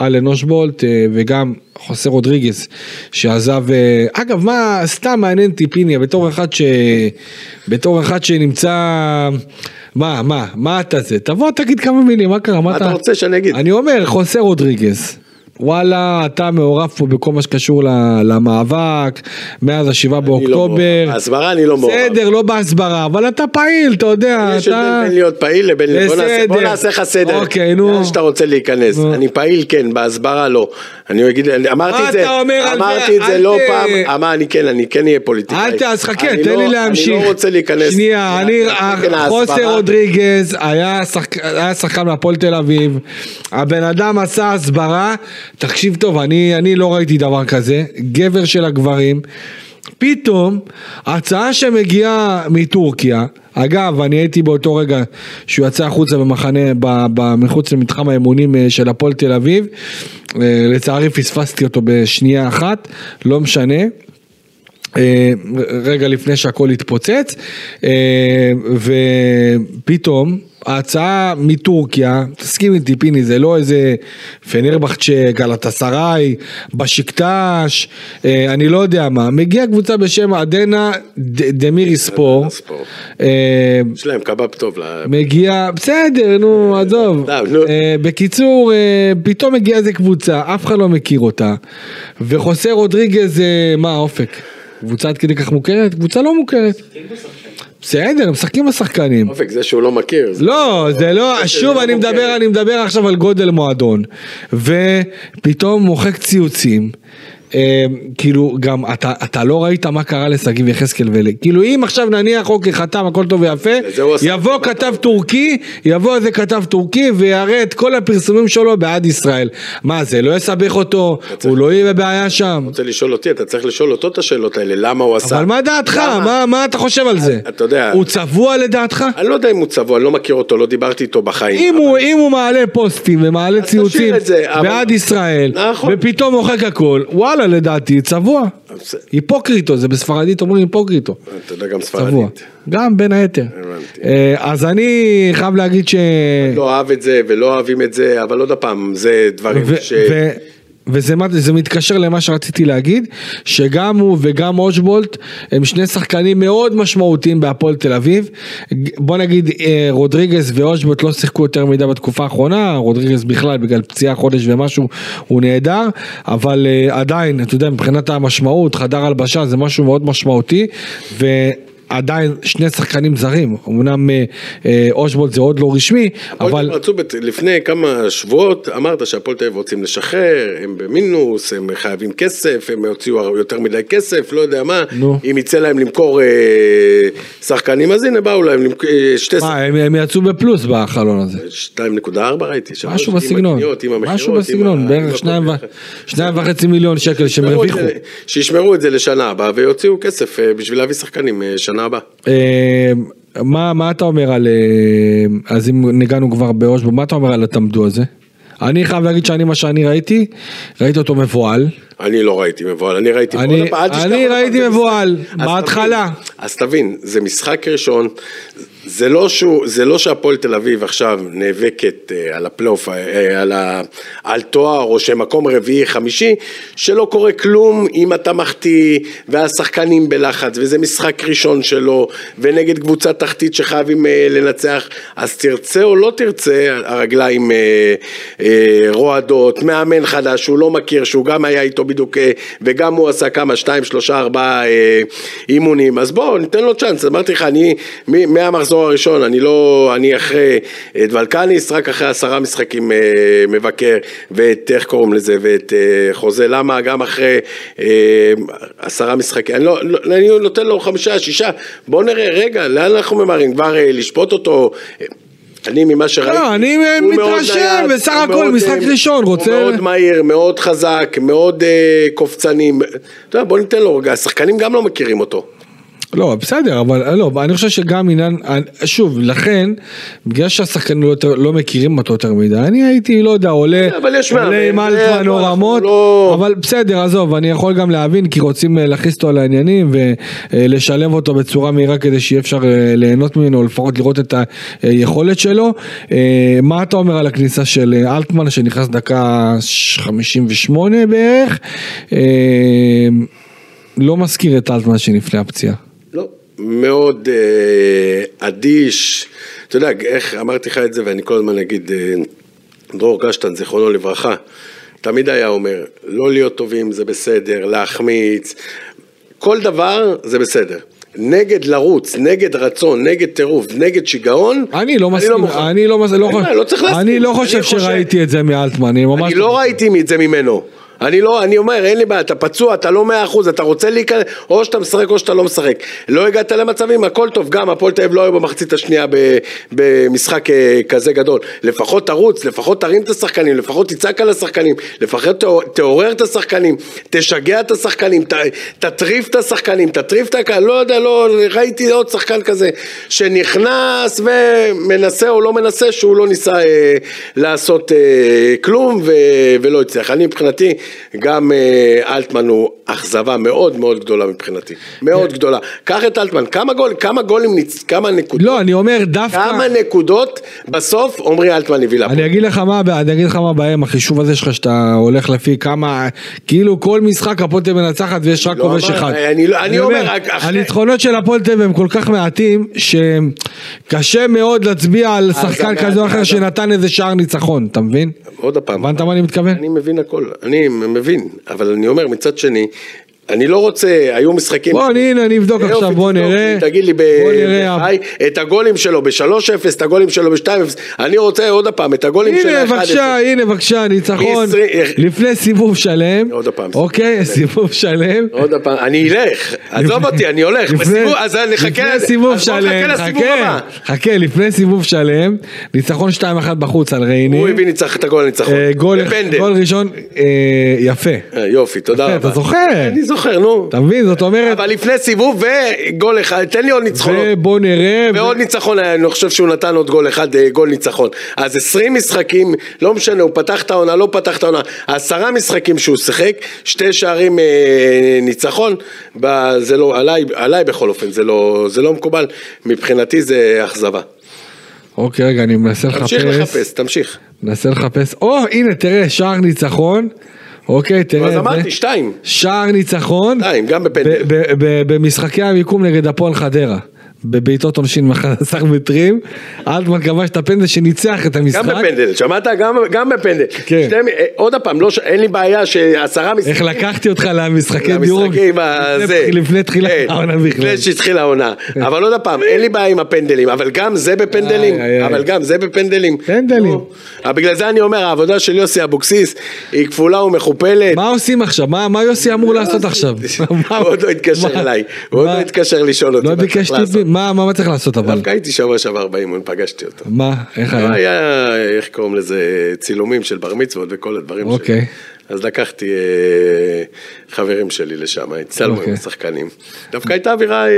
אלן אוז'בולט וגם חוסה רודריגס שעזב, אגב מה סתם מעניין אותי פיניה בתור אחד ש... בתור אחד שנמצא מה, מה, מה אתה זה? תבוא תגיד כמה מילים, מה קרה? מה אתה רוצה שאני אגיד? אני אומר, חוסה רודריגס. וואלה, אתה מעורב פה בכל מה שקשור למאבק, מאז השבעה לא באוקטובר. בהסברה אני לא מעורב. בסדר, לא בהסברה, אבל אתה פעיל, אתה יודע. יש הבדל בין להיות פעיל לבין... בוא נעשה לך סדר. אוקיי, נו. לאן שאתה רוצה להיכנס. אני פעיל, כן, בהסברה לא. אני אגיד, אמרתי את זה, אמרתי את זה לא פעם, אמר, אני כן, אני כן אהיה פוליטיקאי. אל ת... אז חכה, תן לי להמשיך. אני לא רוצה להיכנס. שנייה, אני, חוסר רודריגז היה שחקן מהפועל תל אביב, הבן אדם עשה הסברה. תקשיב טוב, אני, אני לא ראיתי דבר כזה, גבר של הגברים, פתאום הצעה שמגיעה מטורקיה, אגב, אני הייתי באותו רגע שהוא יצא החוצה במחנה, מחוץ למתחם האמונים אה, של הפועל תל אביב, אה, לצערי פספסתי אותו בשנייה אחת, לא משנה. אה, רגע לפני שהכל התפוצץ, ופתאום ההצעה מטורקיה, תסכים איתי פיני, זה לא איזה פנרבחצ'ה, גלטסראי, בשקטש, אה, אני לא יודע מה, מגיעה קבוצה בשם עדנה דמירי ספור. אה, יש להם קבב טוב. מגיע, בסדר, נו, עזוב. אה, בקיצור, פתאום מגיעה איזה קבוצה, אף אחד לא מכיר אותה, וחוסה רודריגז, מה האופק? קבוצה עד כדי כך מוכרת? קבוצה לא מוכרת. בסדר, הם משחקים השחקנים. אופק, זה שהוא לא מכיר. לא, זה לא, שוב אני מדבר, אני מדבר עכשיו על גודל מועדון. ופתאום מוחק ציוצים. אה, כאילו גם אתה, אתה לא ראית מה קרה לשגיב יחזקאל ול... כאילו אם עכשיו נניח אוקיי חתם הכל טוב ויפה. יבוא כתב טורקי, יבוא איזה כתב טורקי ויראה את כל הפרסומים שלו בעד ישראל. מה זה, לא יסבך אותו, הוא לא יהיה בבעיה שם. רוצה לשאול אותי, אתה צריך לשאול אותו את השאלות האלה, למה הוא עשה. אבל מה דעתך? מה, מה אתה חושב על זה? אתה יודע- הוא צבוע לדעתך? אני לא יודע אם הוא צבוע, אני לא מכיר אותו, לא דיברתי איתו בחיים. אם אבל- הוא, אם הוא מעלה פוסטים ומעלה ציוצים בעד ישראל, נכון. ופתאום מוחק הכל, וואלה לדעתי צבוע. היפוקריטו, זה בספרדית אומרים היפוקריטו. אתה יודע גם. ספרדית. גם בין היתר. אה, אז אני חייב להגיד ש... לא אוהב את זה ולא אוהבים את זה, אבל עוד פעם, זה דברים ש... וזה זה מתקשר למה שרציתי להגיד, שגם הוא וגם אושבולט הם שני שחקנים מאוד משמעותיים בהפועל תל אביב. בוא נגיד אה, רודריגז ואושבולט לא שיחקו יותר מדי בתקופה האחרונה, רודריגז בכלל בגלל פציעה חודש ומשהו הוא נהדר, אבל אה, עדיין, אתה יודע, מבחינת המשמעות, חדר הלבשה זה משהו מאוד משמעותי. ו... עדיין שני שחקנים זרים, אמנם אה, אה, אושבולט זה עוד לא רשמי, אבל... רצו בת... לפני כמה שבועות, אמרת שהפועל תל אביב רוצים לשחרר, הם במינוס, הם חייבים כסף, הם הוציאו יותר מדי כסף, לא יודע מה, נו. אם יצא להם למכור אה, שחקנים, אז הנה באו להם למכ... אה, שתי מה, הם, הם יצאו בפלוס בחלון הזה. 2.4 ראיתי, משהו בסגנון, הקניות, משהו בסגנון, בערך הכל שניים ו- ביחד. שניים וחצי מיליון שקל שהם הרוויחו. זה- שישמרו את זה לשנה הבאה ויוציאו כסף אה, בשביל להביא שחקנים אה, שנה הבאה. אה, מה, אתה אומר על, אה, אז אם נגענו כבר באושבו, מה אתה אומר על התמדו הזה? אני חייב להגיד שאני, מה שאני ראיתי, ראיתי אותו מבוהל. אני לא ראיתי מבוהל, אני ראיתי... אני- אני פעם, ראיתי מבוהל, בהתחלה. אז תבין, זה משחק ראשון, זה לא, שהוא, זה לא שהפועל תל אביב עכשיו נאבקת אה, על הפלייאוף, אה, על, ה, על תואר או שמקום רביעי חמישי, שלא קורה כלום אם אתה מחטיא והשחקנים בלחץ וזה משחק ראשון שלו ונגד קבוצה תחתית שחייבים אה, לנצח, אז תרצה או לא תרצה, הרגליים אה, אה, רועדות, מאמן חדש שהוא לא מכיר, שהוא גם היה איתו בדיוק אה, וגם הוא עשה כמה, שתיים, שלושה, ארבעה אה, אימונים, אז בואו ניתן לו צ'אנס, אמרתי לך, אני מהמחזור הראשון, אני לא, אני אחרי את ולקניס, רק אחרי עשרה משחקים אה, מבקר, ואת, איך קוראים לזה, ואת אה, חוזה. למה, גם אחרי אה, עשרה משחקים, אני, לא, לא, אני נותן לו חמישה, שישה, בואו נראה, רגע, לאן אנחנו ממהרים, כבר אה, לשפוט אותו, אה, אני ממה שראיתי, לא, אני, מתרשם, בסך הכל, משחק אה, ראשון, רוצה- הוא מאוד מהיר, מאוד חזק, מאוד אה, קופצני, אתה יודע, בוא ניתן לו רגע, השחקנים גם לא מכירים אותו. לא, בסדר, אבל לא, אני חושב שגם עניין, שוב, לכן, בגלל שהשחקנים לא, יותר- לא מכירים אותו יותר מדי, אני הייתי, לא יודע, עולה, אבל יש עולה עם בוא, או רמות, לא- אבל בסדר, עזוב, אני יכול גם להבין, כי רוצים אה, להכניס אותו לעניינים ולשלב אותו בצורה מהירה כדי שיהיה אפשר אה, ליהנות ממנו, או לפחות לראות את היכולת שלו. אה, מה אתה אומר על הכניסה של אה, אלטמן, שנכנס דקה 58 בערך? אה, לא מזכיר את אלטמן שלפני הפציעה. לא. מאוד אה, אדיש, אתה יודע, איך אמרתי לך את זה ואני כל הזמן אגיד, אה, דרור קשטן, זיכרונו לברכה, תמיד היה אומר, לא להיות טובים זה בסדר, להחמיץ, כל דבר זה בסדר. נגד לרוץ, נגד רצון, נגד טירוף, נגד שיגעון, אני לא מסכים, מוכן. אני לא מסכים, אין בעיה, לא צריך להסכים. אני לא אני חושב חושב- שראיתי את זה מאלטמן, אני ממש אני לא ראיתי את זה ממנו. אני לא, אני אומר, אין לי בעיה, אתה פצוע, אתה לא מאה אחוז, אתה רוצה להיכנס, או שאתה משחק או שאתה לא משחק. לא הגעת למצבים, הכל טוב, גם הפועל תל אביב לא היו במחצית השנייה במשחק אה, כזה גדול. לפחות תרוץ, לפחות תרים את השחקנים, לפחות תצעק על השחקנים, לפחות תעור- תעורר את השחקנים, תשגע את השחקנים, ת- תטריף את השחקנים, תטריף את הקהל, לא יודע, לא, ראיתי עוד שחקן כזה, שנכנס ומנסה או לא מנסה, שהוא לא ניסה אה, לעשות אה, כלום ו, ולא הצליח. אני מבחינתי, גם אה, אלטמן הוא אכזבה מאוד מאוד גדולה מבחינתי, מאוד גדולה. קח את אלטמן, כמה, גול, כמה גולים, כמה נקודות, לא, אני אומר דווקא, כמה נקודות בסוף עמרי אלטמן הביא לה. אני אגיד לך מה, אני אגיד לך מה הבעיה עם החישוב הזה שלך שאתה הולך לפי כמה, כאילו כל משחק הפועל תל מנצחת ויש רק לא כובש אמר- אחד. אני לא- אני אומר, הניצחונות של הפועל תל הם כל כך מעטים, שקשה מאוד להצביע על שחקן כזה או אחר שנתן איזה שער ניצחון, אתה מבין? עוד פעם. הבנת מה אני מתכוון? אני מבין הכל, אני מבין, אבל אני אומר מצד שני, אני לא רוצה, היו משחקים... בוא, הנה, אני אבדוק עכשיו, בוא נראה. תגיד לי את הגולים שלו ב-3-0, את הגולים שלו ב-2-0, אני רוצה עוד פעם, את הגולים של הנה, ה-1-0. בבקשה, הנה, בבקשה, ניצחון. לפני סיבוב שלם. עוד פעם. אוקיי, סיבוב שלם. עוד פעם, אני אלך, עזוב אותי, אני הולך, אז אני אחכה, לפני סיבוב שלם, נחכה. חכה, חכה, לפני סיבוב שלם, ניצחון 2-1 בחוץ על ריינה. הוא הביא ניצח את הגול הניצחון, אה, גול ראשון, אה, יפה. אה, יופי, תודה רבה. אתה זוכר? אני זוכר, נו. אתה מבין? זאת אומרת, אבל לפני סיבוב וגול אחד, תן לי עוד ניצחונות. ובוא נראה. ועוד ניצחון, אני חושב שהוא נתן עוד גול אחד, אה, גול ניצחון. אז 20 משחקים, לא משנה, הוא פתח את העונה, לא פתח את העונה. עשרה משחקים שהוא שיחק, שתי שערים אה, ניצחון, ב- זה לא, עליי, עליי בכל אופן, זה לא, זה לא מקובל. מבחינתי זה אכזבה. אוקיי, רגע, אני מנסה תמשיך לחפש. לחפש, תמשיך. מנסה לחפש. או, הנה, תראה, שער ניצחון. אוקיי, תראה אז את אמרתי. שתיים. שער ניצחון. שתיים, גם בפנדל. במשחקי המיקום נגד הפועל חדרה. בבעיטות עונשין מ-11 מטרים. אלטמן כבש את הפנדל שניצח את המשחק. גם בפנדל, שמעת? גם, גם בפנדל. כן. שתי, אה, עוד פעם, לא, אין לי בעיה שעשרה משחקים... איך לקחתי אותך למשחקי דירוג למשחקים לפני- הזה. לפני תחילת כן, העונה בכלל. לפני שהתחילה העונה. אבל עוד פעם, אין לי בעיה עם הפנדלים, אבל גם זה בפנדלים. איי, איי, איי. אבל גם זה בפנדלים. פנדלים. אבל בגלל זה אני אומר, העבודה של יוסי אבוקסיס היא כפולה ומכופלת. מה עושים עכשיו? מה מה יוסי אמור לעשות עכשיו? הוא עוד לא התקשר אליי, הוא עוד לא התקשר לשאול אותי. לא ביקש. טיפים? מה מה צריך לעשות אבל? דווקא הייתי שבוע שעבר באימון, פגשתי אותו. מה? איך היה? היה, איך קוראים לזה, צילומים של בר מצוות וכל הדברים שלי. אוקיי. אז לקחתי אה, חברים שלי לשם, הצטלמו עם אוקיי. השחקנים. דווקא הייתה אווירה אה,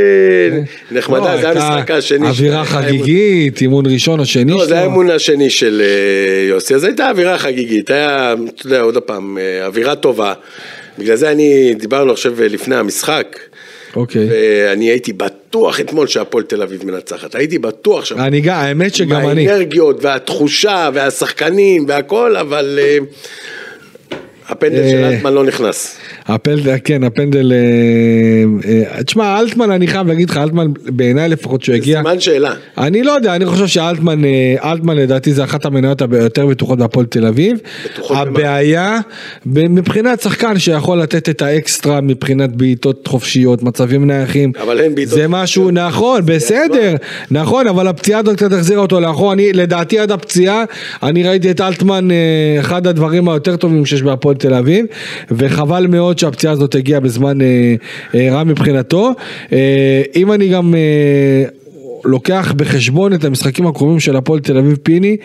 נחמדה, לא, זה היה המשחק השני. אווירה חגיגית, אימון ראשון או שני לא, זה שלו. האמון השני של אה, יוסי, אז הייתה אווירה חגיגית, היה, אתה יודע, עוד פעם, אווירה טובה. בגלל זה אני, דיברנו עכשיו לפני המשחק, אוקיי. ואני הייתי בטוח אתמול שהפועל תל אביב מנצחת, הייתי בטוח שם. אני גם, האמת שגם אני. האנרגיות והתחושה והשחקנים והכל, אבל אה, הפנדל של אה, אלטמן לא נכנס. הפנדל, כן, הפנדל, אה, אה, תשמע, אלטמן, אני חייב להגיד לך, אלטמן, בעיניי לפחות שהוא הגיע, סימן שאלה. אני לא יודע, אני חושב שאלטמן, אלטמן לדעתי זה אחת המניות היותר בטוחות בהפועל תל אביב. הבעיה, מבחינת שחקן שיכול לתת את האקסטרה מבחינת בעיטות חופשיות, מצבים נייחים. אבל אין בעיטות זה משהו, נכון, בסדר, נכון, אבל הפציעה הזאת קצת החזירה אותו לאחור. אני, לדעתי עד הפציעה, אני ראיתי את אלטמן, אחד הדברים היותר טובים שיש בהפועל תל אביב, וחבל מאוד שהפציעה הזאת הגיעה בזמן אה, אה, רע מבחינתו. אה, אם אני גם... אה, לוקח בחשבון את המשחקים הקרובים של הפועל תל אביב פיני,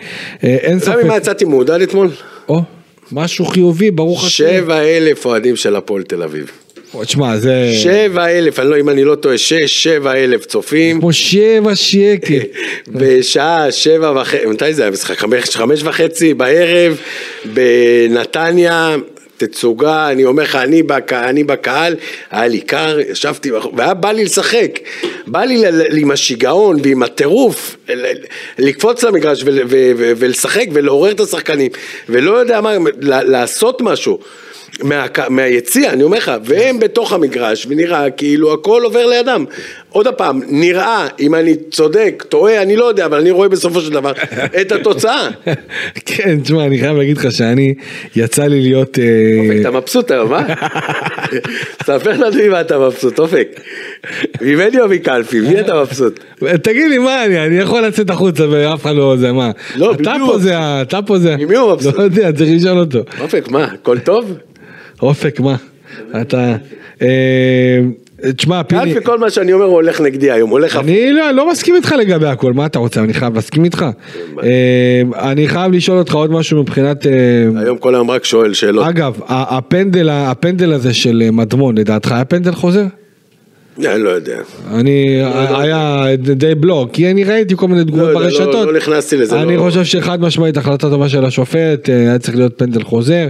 אה, אין ספק, יצאתי מעודד אתמול? או, משהו חיובי, ברוך השם. שבע אלף אוהדים של הפועל תל אביב. או, תשמע, זה שבע אלף, אני לא, אם אני לא טועה, שש, שבע אלף צופים. כמו שבע שקל. בשעה שבע וחצי, מתי זה היה משחק? חמש, חמש וחצי בערב בנתניה, תצוגה, אני אומר לך, אני, בק, אני בקהל, היה לי קר, ישבתי, והיה בא לי לשחק, בא לי ל- עם השיגעון ועם הטירוף, ל- לקפוץ למגרש ול- ו- ו- ולשחק ולעורר את השחקנים, ולא יודע מה, ל- לעשות משהו. מה, מהיציע, אני אומר לך, והם בתוך המגרש, ונראה כאילו הכל עובר לידם. עוד פעם, נראה, אם אני צודק, טועה, אני לא יודע, אבל אני רואה בסופו של דבר את התוצאה. כן, תשמע, אני חייב להגיד לך שאני, יצא לי להיות... אה, אופק, אתה מבסוט היום, אה? ספר לנו ממה אתה מבסוט, אופק. ממני או מקלפי, מי אתה מבסוט? תגיד לי מה אני, אני יכול לצאת החוצה ואף אחד לא זה, מה? לא, אתה בדיוק. פה זה, אתה פה זה. ממי הוא מבסוט? לא יודע, צריך לשאול אותו. אופק, מה, הכל טוב? אופק, מה? אתה... אה, תשמע, פיני, קלפי, כל מה שאני אומר הוא הולך נגדי היום, הולך. אני לא, לא מסכים איתך לגבי הכל, מה אתה רוצה? אני חייב להסכים איתך? אה, אני חייב לשאול אותך עוד משהו מבחינת... אה, היום כל היום רק שואל שאלות. אגב, הפנדל, הפנדל הזה של מדמון, לדעתך היה פנדל חוזר? אני לא יודע. אני, היה די בלוק, כי אני ראיתי כל מיני תגובות לא ברשתות. לא- לא נכנסתי לזה, אני לא- חושב שחד משמעית החלטה טובה של השופט, אה, היה צריך להיות פנדל חוזר,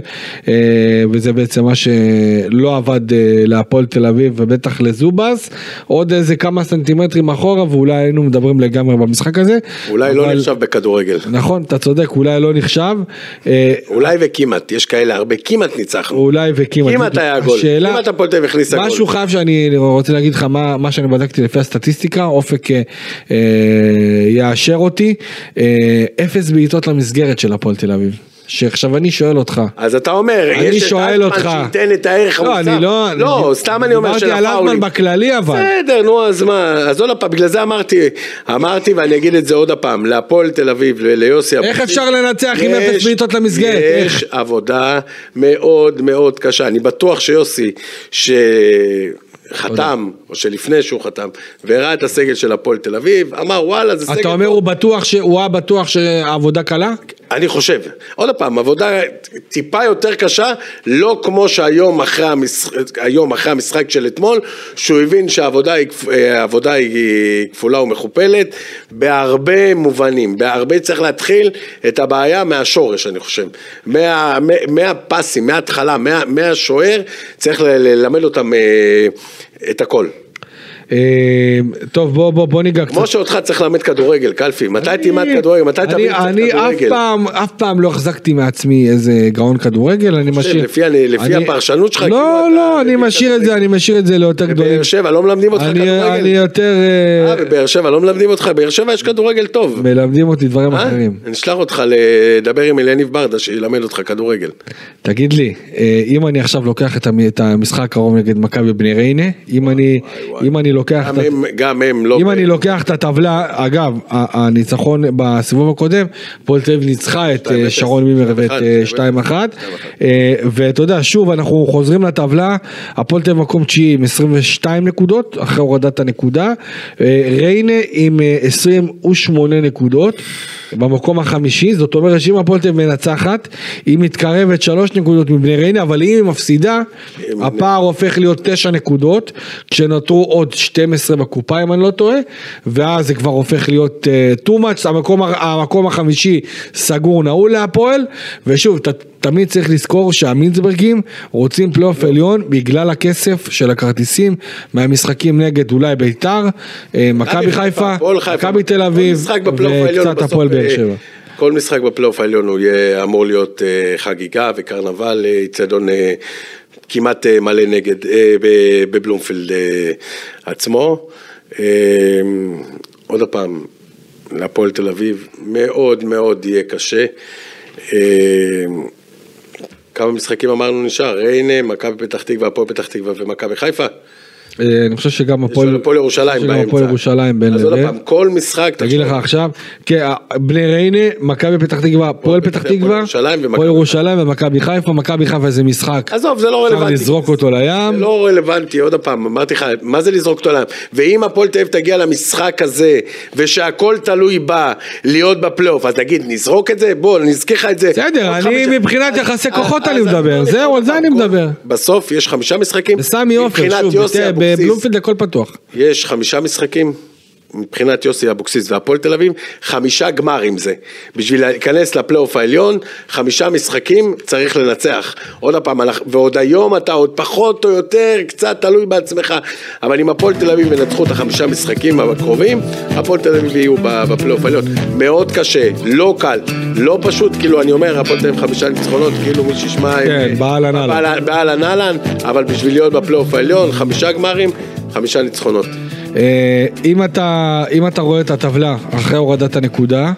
אה, וזה בעצם מה שלא עבד אה, להפועל תל אביב ובטח לזובס, עוד איזה כמה סנטימטרים אחורה ואולי היינו מדברים לגמרי במשחק הזה. אולי לא נחשב בכדורגל. נכון, אתה צודק, אולי לא נחשב. אה, אולי וכמעט, יש כאלה הרבה, כמעט ניצחנו. אולי וכמעט. כמעט היה גול. כמעט הפועל תל אביב הכניסה גול. משהו חייב שאני רוצה להגיד לך מה, מה שאני בדקתי לפי הסטטיסטיקה, אופק אה, אה, יאשר אותי, אה, אפס בעיטות למסגרת של הפועל תל אביב. שעכשיו אני שואל אותך. אז אתה אומר, אני יש את אלטמן. שייתן את הערך לא. אני לא... לא, אני- סתם אני אומר של דיברתי על הפאולים. אלטמן בכללי אבל. בסדר, נו, אז מה, אז עוד פעם, בגלל זה אמרתי, אמרתי ואני אגיד את זה עוד פעם, להפועל תל אביב וליוסי איך אבוקסיס, אפשר לנצח עם אפס בעיטות למסגרת? יש איך? עבודה מאוד מאוד קשה, אני בטוח שיוסי, שחתם, או שלפני שהוא חתם, והראה את הסגל של הפועל תל אביב, אמר וואלה זה סגל אתה אומר הוא בטוח, הוא היה בטוח שהעבודה קלה? אני חושב, עוד פעם, עבודה טיפה יותר קשה, לא כמו שהיום אחרי המשחק, היום אחרי המשחק של אתמול, שהוא הבין שהעבודה היא, אה, היא כפולה ומכופלת, בהרבה מובנים, בהרבה צריך להתחיל את הבעיה מהשורש, אני חושב. מה, מה- מהפסים, מההתחלה, מה, מהשוער, צריך ללמד אותם אה, את הכל. אה, טוב בוא בוא בוא ניגע קצת. כמו שאותך צריך ללמד כדורגל, קלפי, מתי תלמד כדורגל, מתי תבין קצת אני אף כדורגל? פעם, אף פעם לא החזקתי מעצמי איזה גאון כדורגל, אני משאיר... לפי הפרשנות שלך, כאילו לא, אתה לא, אני משאיר את זה, כדורגל. אני משאיר את זה ליותר גדולים. בבאר שבע לא מלמדים אותך אני- אני כדורגל? יותר... אה, אה, בבאר שבע לא מלמדים אותך? באר שבע יש כדורגל טוב. מלמדים אותי דברים אה? אחרים. אני אשלח אותך לדבר עם אליניב ברדה שילמד אותך כדורגל. תגיד לי, אה, אם אני עכשיו לוקח את המ- את המשחק הקרוב נגד מכבי בני ריינה. אם אני לוקח את גם ה- הם- גם הם לא... אם אני לוקח את הטבלה, אגב, הניצחון בסיבוב הקודם, הפועל תל אביב ניצחה את אה, 2-0, שרון מימר ואת 2-1, אה, 2-1, אה, ואתה יודע, שוב, אנחנו חוזרים לטבלה, הפועל תל אביב מקום תשיעי עם 22 נקודות, אחרי הורדת הנקודה, ריינה עם אה, 28 נקודות. במקום החמישי, זאת אומרת שאם הפועל תל אביב מנצחת, היא מתקרבת שלוש נקודות מבני ריינה, אבל אם היא מפסידה, הפער הופך להיות תשע נקודות, כשנותרו עוד 12 בקופה אם אני לא טועה, ואז זה כבר הופך להיות uh, too much, המקום, המקום החמישי סגור נעול להפועל, ושוב, ת, תמיד צריך לזכור שהמינצברגים רוצים פלייאוף עליון בגלל הכסף של הכרטיסים מהמשחקים נגד אולי ביתר, אה, מכבי חיפה, מכבי תל אביב, וקצת הפועל באר אה, שבע. כל משחק בפלייאוף העליון הוא יהיה אמור להיות אה, חגיגה וקרנבל, אה, איצטדיון אה, כמעט אה, מלא נגד, אה, בבלומפילד אה, עצמו. עוד פעם, להפועל תל אביב מאוד מאוד יהיה קשה. כמה משחקים אמרנו נשאר? ריינה, מכבי פתח תקווה, הפועל פתח תקווה ומכבי חיפה. אה, אני חושב שגם הפועל ירושלים באמצע. הפועל ירושלים בין אז עוד לבין. פעם, כל משחק, תגיד לך עכשיו, כן, בני ריינה, מכבי פתח תקווה, הפועל פתח תקווה, הפועל ירושלים ומכבי חיפה, מכבי חיפה זה משחק, עזוב, זה לא אפשר רלוונטי. לזרוק אותו זה לים, לא רלוונטי, עוד פעם, אמרתי לך, מה זה לזרוק אותו לים? ואם הפועל תל אביב תגיע למשחק הזה, ושהכל תלוי בה, להיות בפלייאוף, אז תגיד, נזרוק את זה? בוא, אני אזכיר לך את זה. בסדר, אני מבחינת יחסי כוחות אני מדבר, זהו, על זה אני מדבר. בסוף יש חמישה משחקים. מבחינת יוסי בבלומפילד הכל פתוח. יש חמישה משחקים. מבחינת יוסי אבוקסיס והפועל תל אביב, חמישה גמרים זה. בשביל להיכנס לפלייאוף העליון, חמישה משחקים צריך לנצח. עוד פעם, ועוד היום אתה עוד פחות או יותר, קצת תלוי בעצמך. אבל אם הפועל תל אביב ינצחו את החמישה משחקים הקרובים, הפועל תל אביב יהיו בפלייאוף העליון. מאוד קשה, לא קל, לא פשוט, כאילו אני אומר, הפועל תל אביב חמישה ניצחונות, כאילו מי שישמע... כן, באהלן אהלן. באהלן אהלן, אבל בשביל להיות בפלייאוף העליון, חמישה גמרים, חמישה ניצחונות. אה, אם אתה, אם אתה רואה את הטבלה אחרי הורדת הנקודה,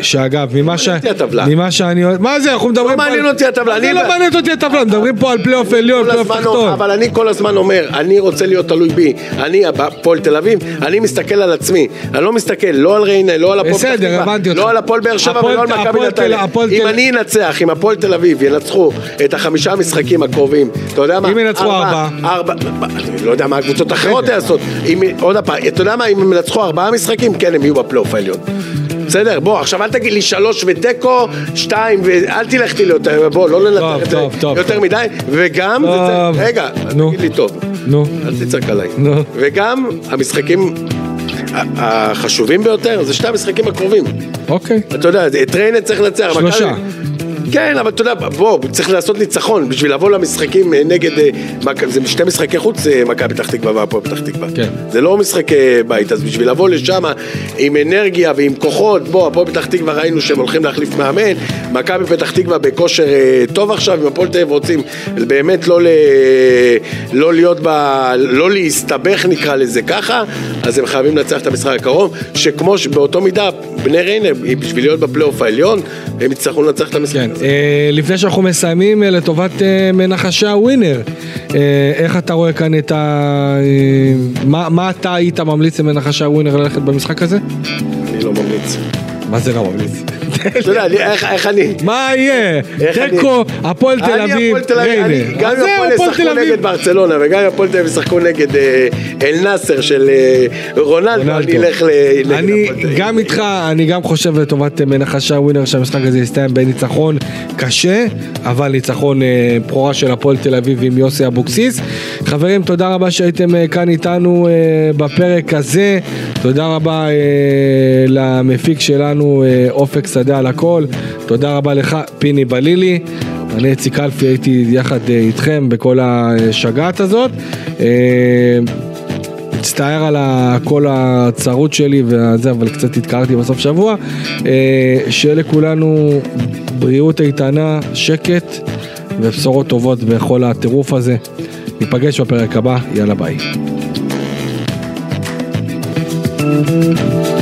שאגב, ממה, ש... אותי הטבלה. ממה שאני אוהב, מה זה, אנחנו מדברים לא פה מעניין על... אותי הטבלה, אני לא מעניין אותי הטבלה, מדברים פה על פלייאוף עליון, פלייאוף תחתון. אבל אני כל הזמן אומר, אני רוצה להיות תלוי בי, אני הפועל תל אביב, אני מסתכל על עצמי, אני לא מסתכל לא על ריינה, לא על הפועל פתח תקווה. לא על הפועל באר שבע ולא על מכבי נתניה. אם אני אנצח, אם הפועל תל אביב ינצחו את החמישה משחקים הקרובים, אתה יודע מה? אם ינצחו ארבע. ארבע, אני לא יודע מה הקבוצות האחרות יעשות. עוד פעם, אתה יודע מה, אם הם ינצחו ארבעה משחקים, כן, הם יהיו בפלייאוף העליון. בסדר, בוא, עכשיו אל תגיד לי שלוש ותיקו, שתיים, ואל תלך איתי ליותר, בוא, לא לנתח את זה יותר. מדי, וגם, רגע. תגיד לי טוב, נו, אל תצעק עליי. נו. וגם המשחקים החשובים ביותר זה שתי המשחקים הקרובים. אוקיי. אתה יודע, את ריינה צריך לנצח. שלושה. כן, אבל אתה יודע, בוא, צריך לעשות ניצחון בשביל לבוא למשחקים אה, נגד, אה, זה שתי משחקי חוץ, אה, מכבי פתח תקווה והפועל פתח תקווה. כן. זה לא משחק אה, בית, אז בשביל לבוא לשם עם אנרגיה ועם כוחות, בוא, הפועל פתח תקווה ראינו שהם הולכים להחליף מאמן, מכבי פתח תקווה בכושר טוב עכשיו, אם הפועל תל אביב רוצים באמת לא, ל... לא להיות ב... לא להסתבך נקרא לזה ככה, אז הם חייבים לנצח את המשחק הקרוב, שכמו שבאותו מידה, בני ריינה, בשביל להיות בפלייאוף העליון, הם יצטרכו לנצח את המשחק כן, הזה. אה, לפני שאנחנו מסיימים, אה, לטובת אה, מנחשי הווינר, איך אתה רואה כאן את ה... מה, מה אתה היית ממליץ למנחשי הווינר ללכת במשחק הזה? אני לא ממליץ. מה זה לא ממליץ? אתה יודע, אני- איך אני... מה יהיה? תיקו, הפועל תל אביב, ריינה. גם אם הפועל ישחקו. נגד ברצלונה וגם אם הפועל תל אביב ישחקו נגד אה, אל נאסר של אה, רונלדו. אני אלך ל- אני. גם איתך, אני גם חושב לטובת אה, מנחשי הווינר שהמשחק הזה יסתיים בניצחון קשה, אבל ניצחון בכורה של הפועל תל אביב עם יוסי אבוקסיס. חברים, תודה רבה שהייתם כאן איתנו בפרק הזה. תודה רבה למפיק שלנו, אופק שדה על הכל. תודה רבה לך, פיני בלילי. אני אצי קלפי הייתי יחד אה, איתכם בכל השגעת הזאת. אה, מצטער על הקול הצרוד שלי וזה, אבל קצת התקררתי בסוף שבוע. אה, שיהיה לכולנו בריאות איתנה, שקט ובשורות טובות בכל הטירוף הזה. ניפגש בפרק הבא, יאללה ביי. thank you